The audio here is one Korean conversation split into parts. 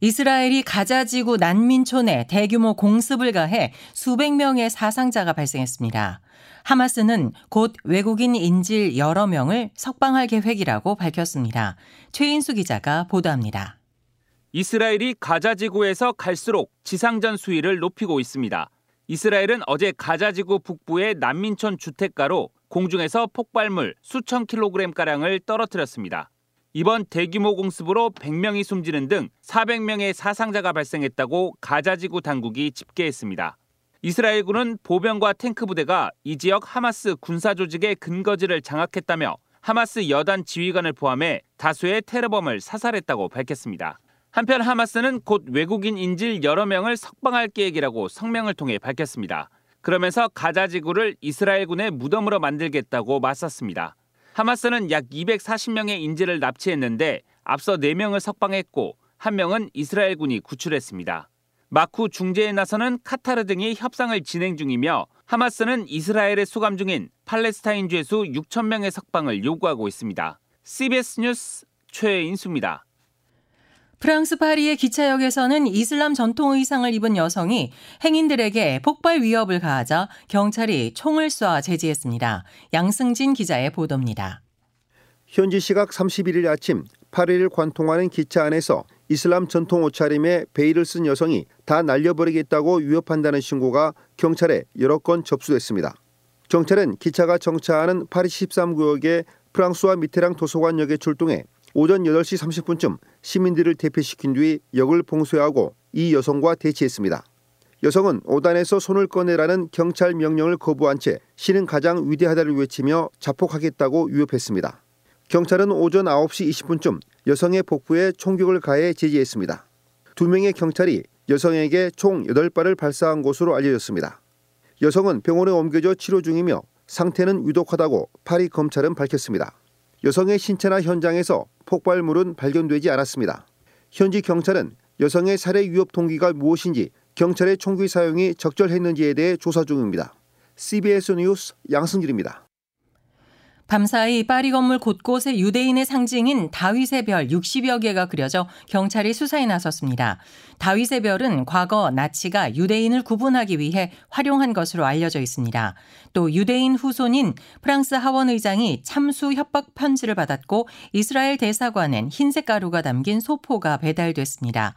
이스라엘이 가자지구 난민촌에 대규모 공습을 가해 수백 명의 사상자가 발생했습니다. 하마스는 곧 외국인 인질 여러 명을 석방할 계획이라고 밝혔습니다. 최인수 기자가 보도합니다. 이스라엘이 가자지구에서 갈수록 지상전 수위를 높이고 있습니다. 이스라엘은 어제 가자지구 북부의 난민촌 주택가로 공중에서 폭발물 수천 킬로그램가량을 떨어뜨렸습니다. 이번 대규모 공습으로 100명이 숨지는 등 400명의 사상자가 발생했다고 가자지구 당국이 집계했습니다. 이스라엘군은 보병과 탱크 부대가 이 지역 하마스 군사 조직의 근거지를 장악했다며 하마스 여단 지휘관을 포함해 다수의 테러범을 사살했다고 밝혔습니다. 한편 하마스는 곧 외국인 인질 여러 명을 석방할 계획이라고 성명을 통해 밝혔습니다. 그러면서 가자 지구를 이스라엘군의 무덤으로 만들겠다고 맞섰습니다. 하마스는 약 240명의 인질을 납치했는데 앞서 4명을 석방했고 1명은 이스라엘군이 구출했습니다. 마쿠 중재에 나서는 카타르 등이 협상을 진행 중이며 하마스는 이스라엘에 수감 중인 팔레스타인 죄수 6천 명의 석방을 요구하고 있습니다. CBS 뉴스 최인수입니다. 프랑스 파리의 기차역에서는 이슬람 전통 의상을 입은 여성이 행인들에게 폭발 위협을 가하자 경찰이 총을 쏴 제지했습니다. 양승진 기자의 보도입니다. 현지 시각 31일 아침 파리를 관통하는 기차 안에서 이슬람 전통 옷차림에 베일을 쓴 여성이 다 날려버리겠다고 위협한다는 신고가 경찰에 여러 건 접수됐습니다. 경찰은 기차가 정차하는 파리 13구역의 프랑스와 미테랑 도서관역에 출동해 오전 8시 30분쯤 시민들을 대피시킨 뒤 역을 봉쇄하고 이 여성과 대치했습니다. 여성은 오단에서 손을 꺼내라는 경찰 명령을 거부한 채 신은 가장 위대하다를 외치며 자폭하겠다고 위협했습니다. 경찰은 오전 9시 20분쯤 여성의 복부에 총격을 가해 제지했습니다. 두 명의 경찰이 여성에게 총 8발을 발사한 것으로 알려졌습니다. 여성은 병원에 옮겨져 치료 중이며 상태는 위독하다고 파리 검찰은 밝혔습니다. 여성의 신체나 현장에서 폭발물은 발견되지 않았습니다. 현지 경찰은 여성의 살해 위협 동기가 무엇인지 경찰의 총기 사용이 적절했는지에 대해 조사 중입니다. CBS 뉴스 양승길입니다. 밤사이 파리 건물 곳곳에 유대인의 상징인 다윗의 별 60여 개가 그려져 경찰이 수사에 나섰습니다. 다윗의 별은 과거 나치가 유대인을 구분하기 위해 활용한 것으로 알려져 있습니다. 또 유대인 후손인 프랑스 하원 의장이 참수 협박 편지를 받았고 이스라엘 대사관엔 흰색 가루가 담긴 소포가 배달됐습니다.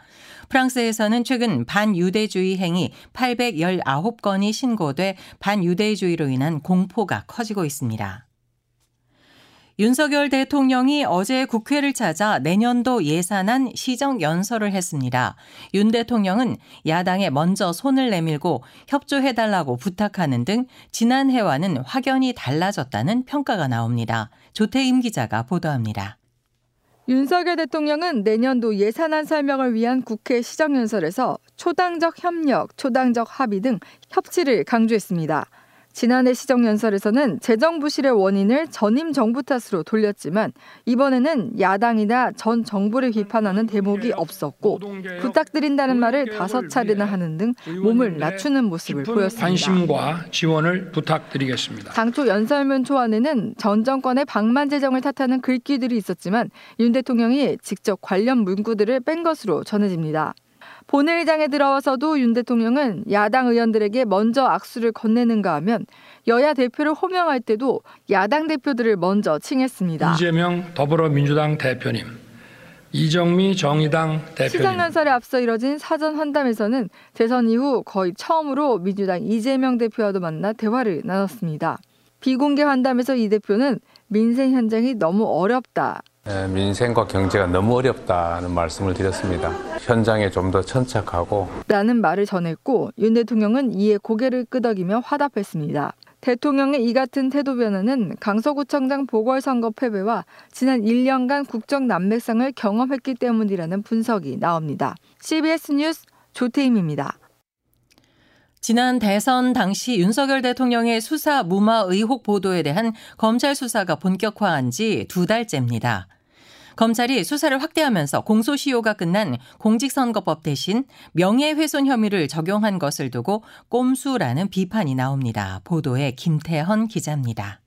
프랑스에서는 최근 반유대주의 행위 819건이 신고돼 반유대주의로 인한 공포가 커지고 있습니다. 윤석열 대통령이 어제 국회를 찾아 내년도 예산안 시정 연설을 했습니다. 윤 대통령은 야당에 먼저 손을 내밀고 협조해달라고 부탁하는 등 지난해와는 확연히 달라졌다는 평가가 나옵니다. 조태임 기자가 보도합니다. 윤석열 대통령은 내년도 예산안 설명을 위한 국회 시정연설에서 초당적 협력, 초당적 합의 등 협치를 강조했습니다. 지난해 시정연설에서는 재정 부실의 원인을 전임 정부 탓으로 돌렸지만 이번에는 야당이나 전 정부를 비판하는 대목이 없었고 부탁드린다는 말을 다섯 차례나 하는 등 몸을 낮추는 모습을 보였습니다. 관심과 지원을 부탁드리겠습니다. 당초 연설문 초안에는 전 정권의 방만 재정을 탓하는 글귀들이 있었지만 윤 대통령이 직접 관련 문구들을 뺀 것으로 전해집니다. 본회의장에 들어와서도 윤 대통령은 야당 의원들에게 먼저 악수를 건네는가 하면 여야 대표를 호명할 때도 야당 대표들을 먼저 칭했습니다. 이재명 더불어민주당 대표님, 이정미 정의당 대표님. 시정연설에 앞서 이뤄진 사전 환담에서는 대선 이후 거의 처음으로 민주당 이재명 대표와도 만나 대화를 나눴습니다. 비공개 환담에서 이 대표는 민생 현장이 너무 어렵다. 민생과 경제가 너무 어렵다는 말씀을 드렸습니다. 현장에 좀 더 천착하고 라는 말을 전했고 윤 대통령은 이에 고개를 끄덕이며 화답했습니다. 대통령의 이 같은 태도 변화는 강서구청장 보궐선거 패배와 지난 1년간 국정 난맥상을 경험했기 때문이라는 분석이 나옵니다. CBS 뉴스 조태임입니다. 지난 대선 당시 윤석열 대통령의 수사 무마 의혹 보도에 대한 검찰 수사가 본격화한 지 두 달째입니다. 검찰이 수사를 확대하면서 공소시효가 끝난 공직선거법 대신 명예훼손 혐의를 적용한 것을 두고 꼼수라는 비판이 나옵니다. 보도에 김태헌 기자입니다.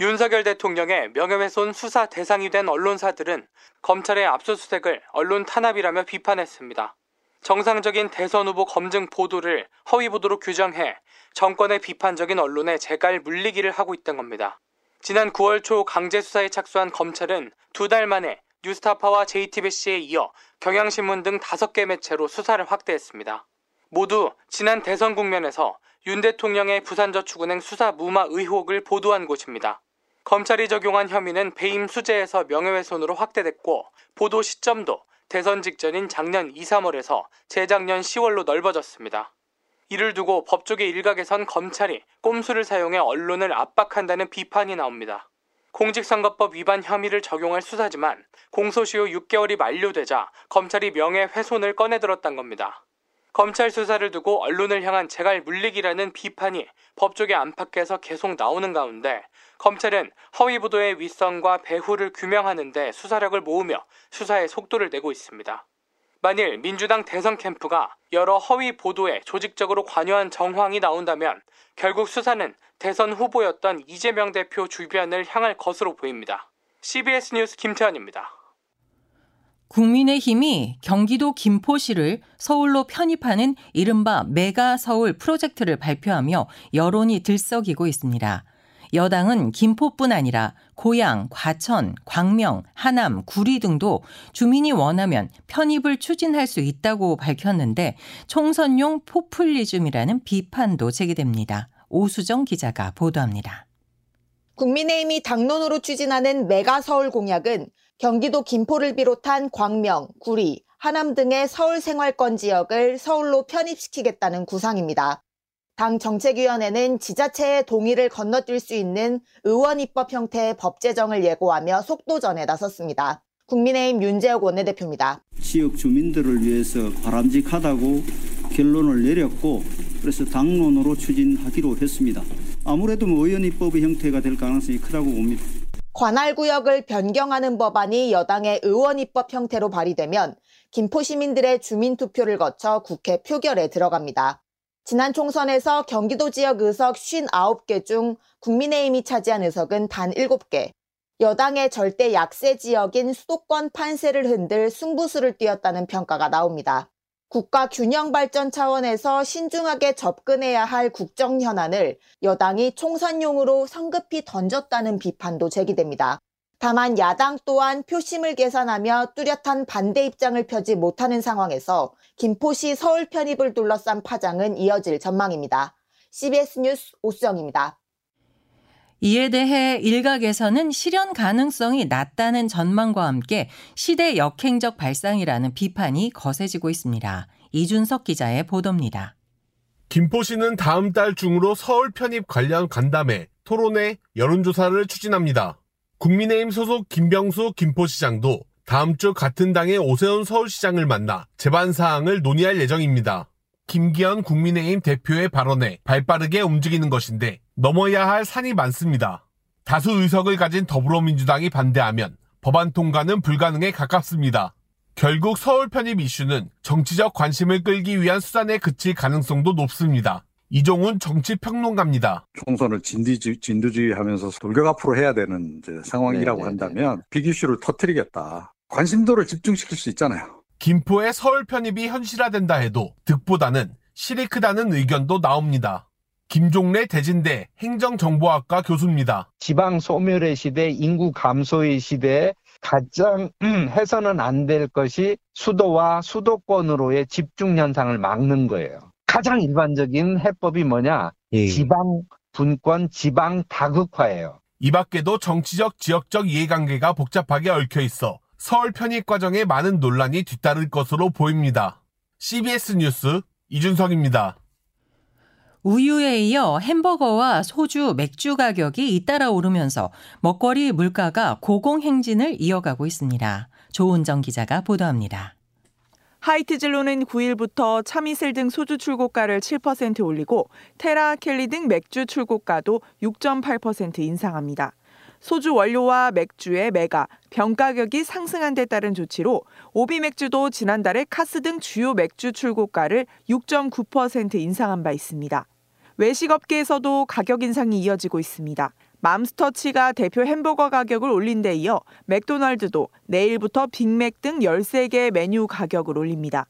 윤석열 대통령의 명예훼손 수사 대상이 된 언론사들은 검찰의 압수수색을 언론 탄압이라며 비판했습니다. 정상적인 대선 후보 검증 보도를 허위 보도로 규정해 정권의 비판적인 언론에 재갈 물리기를 하고 있던 겁니다. 지난 9월 초 강제 수사에 착수한 검찰은 두 달 만에 뉴스타파와 JTBC에 이어 경향신문 등 다섯 개 매체로 수사를 확대했습니다. 모두 지난 대선 국면에서 윤 대통령의 부산저축은행 수사 무마 의혹을 보도한 곳입니다. 검찰이 적용한 혐의는 배임 수재에서 명예훼손으로 확대됐고 보도 시점도 대선 직전인 작년 2, 3월에서 재작년 10월로 넓어졌습니다. 이를 두고 법조계 일각에선 검찰이 꼼수를 사용해 언론을 압박한다는 비판이 나옵니다. 공직선거법 위반 혐의를 적용할 수사지만 공소시효 6개월이 만료되자 검찰이 명예훼손을 꺼내들었단 겁니다. 검찰 수사를 두고 언론을 향한 재갈 물리기라는 비판이 법조계 안팎에서 계속 나오는 가운데 검찰은 허위 보도의 윗선과 배후를 규명하는데 수사력을 모으며 수사에 속도를 내고 있습니다. 만일 민주당 대선 캠프가 여러 허위 보도에 조직적으로 관여한 정황이 나온다면 결국 수사는 대선 후보였던 이재명 대표 주변을 향할 것으로 보입니다. CBS 뉴스 김태환입니다. 국민의힘이 경기도 김포시를 서울로 편입하는 이른바 메가 서울 프로젝트를 발표하며 여론이 들썩이고 있습니다. 여당은 김포뿐 아니라 고양, 과천, 광명, 하남, 구리 등도 주민이 원하면 편입을 추진할 수 있다고 밝혔는데 총선용 포퓰리즘이라는 비판도 제기됩니다. 오수정 기자가 보도합니다. 국민의힘이 당론으로 추진하는 메가 서울 공약은 경기도 김포를 비롯한 광명, 구리, 하남 등의 서울 생활권 지역을 서울로 편입시키겠다는 구상입니다. 당 정책위원회는 지자체의 동의를 건너뛸 수 있는 의원 입법 형태의 법 제정을 예고하며 속도전에 나섰습니다. 국민의힘 윤재욱 원내대표입니다. 지역 주민들을 위해서 바람직하다고 결론을 내렸고 그래서 당론으로 추진하기로 했습니다. 아무래도 뭐 의원 입법의 형태가 될 가능성이 크다고 봅니다. 관할 구역을 변경하는 법안이 여당의 의원 입법 형태로 발의되면 김포 시민들의 주민 투표를 거쳐 국회 표결에 들어갑니다. 지난 총선에서 경기도 지역 의석 59개 중 국민의힘이 차지한 의석은 단 7개. 여당의 절대 약세 지역인 수도권 판세를 흔들 승부수를 띄었다는 평가가 나옵니다. 국가 균형 발전 차원에서 신중하게 접근해야 할 국정 현안을 여당이 총선용으로 성급히 던졌다는 비판도 제기됩니다. 다만 야당 또한 표심을 계산하며 뚜렷한 반대 입장을 펴지 못하는 상황에서 김포시 서울 편입을 둘러싼 파장은 이어질 전망입니다. CBS 뉴스 오수정입니다. 이에 대해 일각에서는 실현 가능성이 낮다는 전망과 함께 시대 역행적 발상이라는 비판이 거세지고 있습니다. 이준석 기자의 보도입니다. 김포시는 다음 달 중으로 서울 편입 관련 간담회, 토론회, 여론조사를 추진합니다. 국민의힘 소속 김병수 김포시장도 다음 주 같은 당의 오세훈 서울시장을 만나 제반 사항을 논의할 예정입니다. 김기현 국민의힘 대표의 발언에 발빠르게 움직이는 것인데 넘어야 할 산이 많습니다. 다수 의석을 가진 더불어민주당이 반대하면 법안 통과는 불가능에 가깝습니다. 결국 서울 편입 이슈는 정치적 관심을 끌기 위한 수단에 그칠 가능성도 높습니다. 이종훈 정치평론가입니다. 총선을 진두지, 진두지휘하면서 돌격 앞으로 해야 되는 상황이라고 네네네. 한다면 빅이슈를 터트리겠다. 관심도를 집중시킬 수 있잖아요. 김포의 서울 편입이 현실화된다 해도 득보다는 실이 크다는 의견도 나옵니다. 김종래 대진대 행정정보학과 교수입니다. 지방 소멸의 시대, 인구 감소의 시대에 가장 음, 해서는 안 될 것이 수도와 수도권으로의 집중 현상을 막는 거예요. 가장 일반적인 해법이 뭐냐? 예. 지방 분권, 지방 다극화예요. 이 밖에도 정치적, 지역적 이해관계가 복잡하게 얽혀 있어 서울 편입 과정에 많은 논란이 뒤따를 것으로 보입니다. CBS 뉴스 이준석입니다. 우유에 이어 햄버거와 소주, 맥주 가격이 잇따라 오르면서 먹거리 물가가 고공행진을 이어가고 있습니다. 조은정 기자가 보도합니다. 하이트진로는 9일부터 참이슬 등 소주 출고가를 7% 올리고 테라, 켈리 등 맥주 출고가도 6.8% 인상합니다. 소주 원료와 맥주의 매가, 병 가격이 상승한 데 따른 조치로 오비 맥주도 지난달에 카스 등 주요 맥주 출고가를 6.9% 인상한 바 있습니다. 외식업계에서도 가격 인상이 이어지고 있습니다. 맘스터치가 대표 햄버거 가격을 올린 데 이어 맥도날드도 내일부터 빅맥 등 13개 메뉴 가격을 올립니다.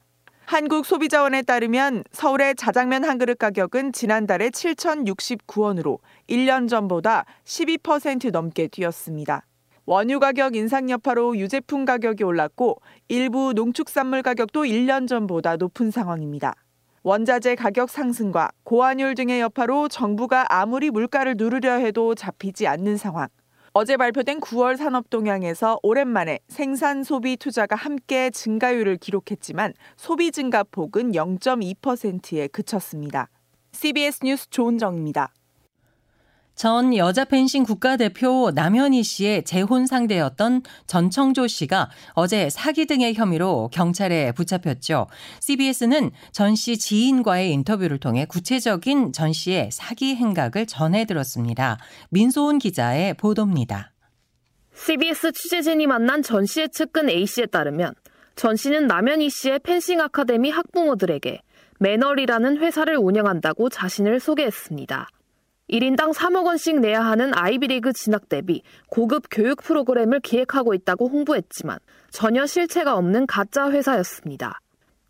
한국소비자원에 따르면 서울의 자장면 한 그릇 가격은 지난달에 7,069원으로 1년 전보다 12% 넘게 뛰었습니다. 원유 가격 인상 여파로 유제품 가격이 올랐고 일부 농축산물 가격도 1년 전보다 높은 상황입니다. 원자재 가격 상승과 고환율 등의 여파로 정부가 아무리 물가를 누르려 해도 잡히지 않는 상황. 어제 발표된 9월 산업 동향에서 오랜만에 생산 소비 투자가 함께 증가율을 기록했지만 소비 증가 폭은 0.2%에 그쳤습니다. CBS 뉴스 조은정입니다. 전 여자 펜싱 국가대표 남현희 씨의 재혼 상대였던 전청조 씨가 어제 사기 등의 혐의로 경찰에 붙잡혔죠. CBS는 전 씨 지인과의 인터뷰를 통해 구체적인 전 씨의 사기 행각을 전해 들었습니다. 민소은 기자의 보도입니다. CBS 취재진이 만난 전 씨의 측근 A 씨에 따르면 전 씨는 남현희 씨의 펜싱 아카데미 학부모들에게 매널이라는 회사를 운영한다고 자신을 소개했습니다. 1인당 3억 원씩 내야 하는 아이비리그 진학 대비 고급 교육 프로그램을 기획하고 있다고 홍보했지만 전혀 실체가 없는 가짜 회사였습니다.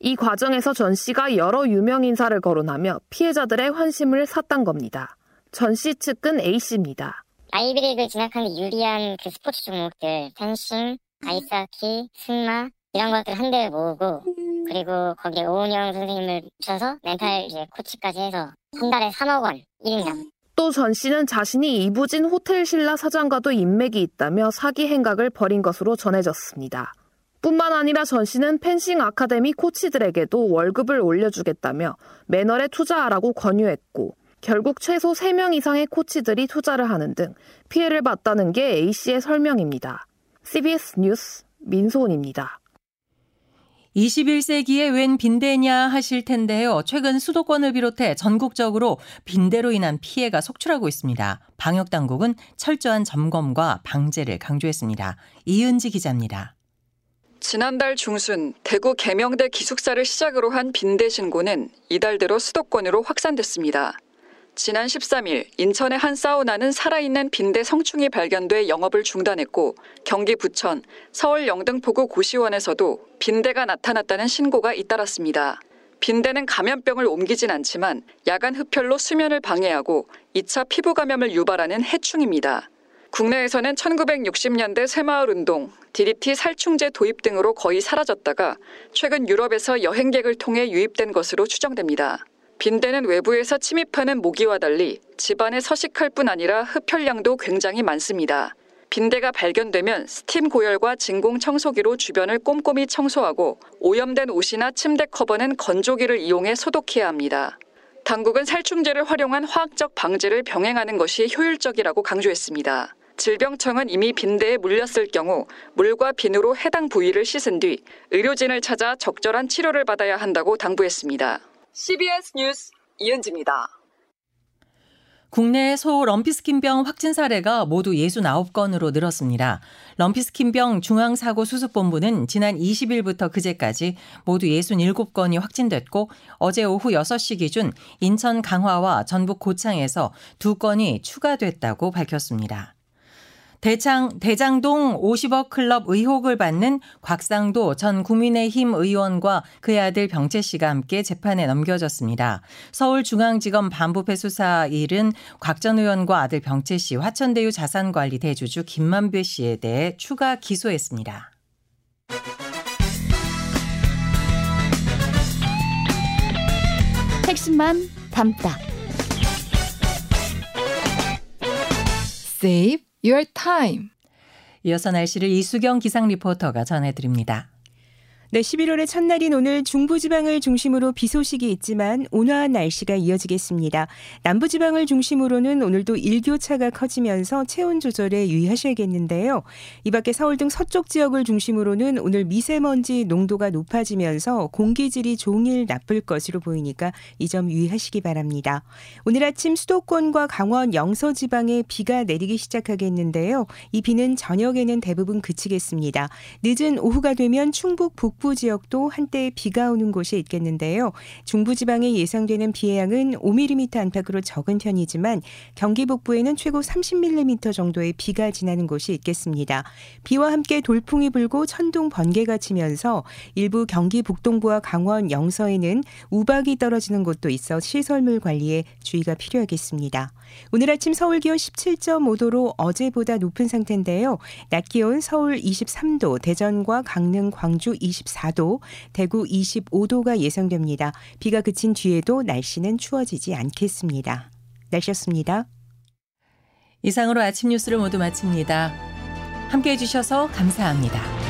이 과정에서 전 씨가 여러 유명 인사를 거론하며 피해자들의 환심을 샀단 겁니다. 전 씨 측근 A 씨입니다. 아이비리그 진학하는 유리한 그 스포츠 종목들, 펜싱, 아이스하키, 승마 이런 것들 한 대에 모으고 그리고 거기에 오은영 선생님을 붙여서 멘탈 이제 코치까지 해서 한 달에 3억 원 1인당 또 전 씨는 자신이 이부진 호텔 신라 사장과도 인맥이 있다며 사기 행각을 벌인 것으로 전해졌습니다. 뿐만 아니라 전 씨는 펜싱 아카데미 코치들에게도 월급을 올려주겠다며 매널에 투자하라고 권유했고 결국 최소 3명 이상의 코치들이 투자를 하는 등 피해를 봤다는 게 A씨의 설명입니다. CBS 뉴스 민소은입니다. 21세기에 웬 빈대냐 하실 텐데요. 최근 수도권을 비롯해 전국적으로 빈대로 인한 피해가 속출하고 있습니다. 방역 당국은 철저한 점검과 방제를 강조했습니다. 이은지 기자입니다. 지난달 중순 대구 계명대 기숙사를 시작으로 한 빈대 신고는 이달 들어 수도권으로 확산됐습니다. 지난 13일 인천의 한 사우나는 살아있는 빈대 성충이 발견돼 영업을 중단했고 경기 부천, 서울 영등포구 고시원에서도 빈대가 나타났다는 신고가 잇따랐습니다. 빈대는 감염병을 옮기진 않지만 야간 흡혈로 수면을 방해하고 2차 피부 감염을 유발하는 해충입니다. 국내에서는 1960년대 새마을 운동, DDT 살충제 도입 등으로 거의 사라졌다가 최근 유럽에서 여행객을 통해 유입된 것으로 추정됩니다. 빈대는 외부에서 침입하는 모기와 달리 집안에 서식할 뿐 아니라 흡혈량도 굉장히 많습니다. 빈대가 발견되면 스팀 고열과 진공 청소기로 주변을 꼼꼼히 청소하고 오염된 옷이나 침대 커버는 건조기를 이용해 소독해야 합니다. 당국은 살충제를 활용한 화학적 방제를 병행하는 것이 효율적이라고 강조했습니다. 질병청은 이미 빈대에 물렸을 경우 물과 비누로 해당 부위를 씻은 뒤 의료진을 찾아 적절한 치료를 받아야 한다고 당부했습니다. CBS 뉴스 이은지입니다. 국내 소 럼피스킨병 확진 사례가 모두 69건으로 늘었습니다. 럼피스킨병 중앙사고수습본부는 지난 20일부터 그제까지 모두 67건이 확진됐고 어제 오후 6시 기준 인천 강화와 전북 고창에서 2건이 추가됐다고 밝혔습니다. 대창, 대장동 50억 클럽 의혹을 받는 곽상도 전 국민의힘 의원과 그의 아들 병채 씨가 함께 재판에 넘겨졌습니다. 서울중앙지검 반부패 수사 일은 곽 전 의원과 아들 병채 씨, 화천대유 자산관리 대주주 김만배 씨에 대해 추가 기소했습니다. 핵심만 담다. Save your time. 이어서 날씨를 이수경 기상 리포터가 전해드립니다. 네, 11월의 첫날인 오늘 중부지방을 중심으로 비 소식이 있지만 온화한 날씨가 이어지겠습니다. 남부지방을 중심으로는 오늘도 일교차가 커지면서 체온 조절에 유의하셔야겠는데요. 이 밖에 서울 등 서쪽 지역을 중심으로는 오늘 미세먼지 농도가 높아지면서 공기질이 종일 나쁠 것으로 보이니까 이 점 유의하시기 바랍니다. 오늘 아침 수도권과 강원 영서 지방에 비가 내리기 시작하겠는데요. 이 비는 저녁에는 대부분 그치겠습니다. 늦은 오후가 되면 충북 북 북부 지역도 한때 비가 오는 곳이 있겠는데요. 중부지방에 예상되는 비의 양은 5mm 안팎으로 적은 편이지만 경기 북부에는 최고 30mm 정도의 비가 지나는 곳이 있겠습니다. 비와 함께 돌풍이 불고 천둥 번개가 치면서 일부 경기 북동부와 강원 영서에는 우박이 떨어지는 곳도 있어 시설물 관리에 주의가 필요하겠습니다. 오늘 아침 서울 기온 17.5도로 어제보다 높은 상태인데요. 낮 기온 서울 23도, 대전과 강릉, 광주 24도, 대구 25도가 예상됩니다. 비가 그친 뒤에도 날씨는 추워지지 않겠습니다. 날씨였습니다. 이상으로 아침 뉴스를 모두 마칩니다. 함께 해주셔서 감사합니다.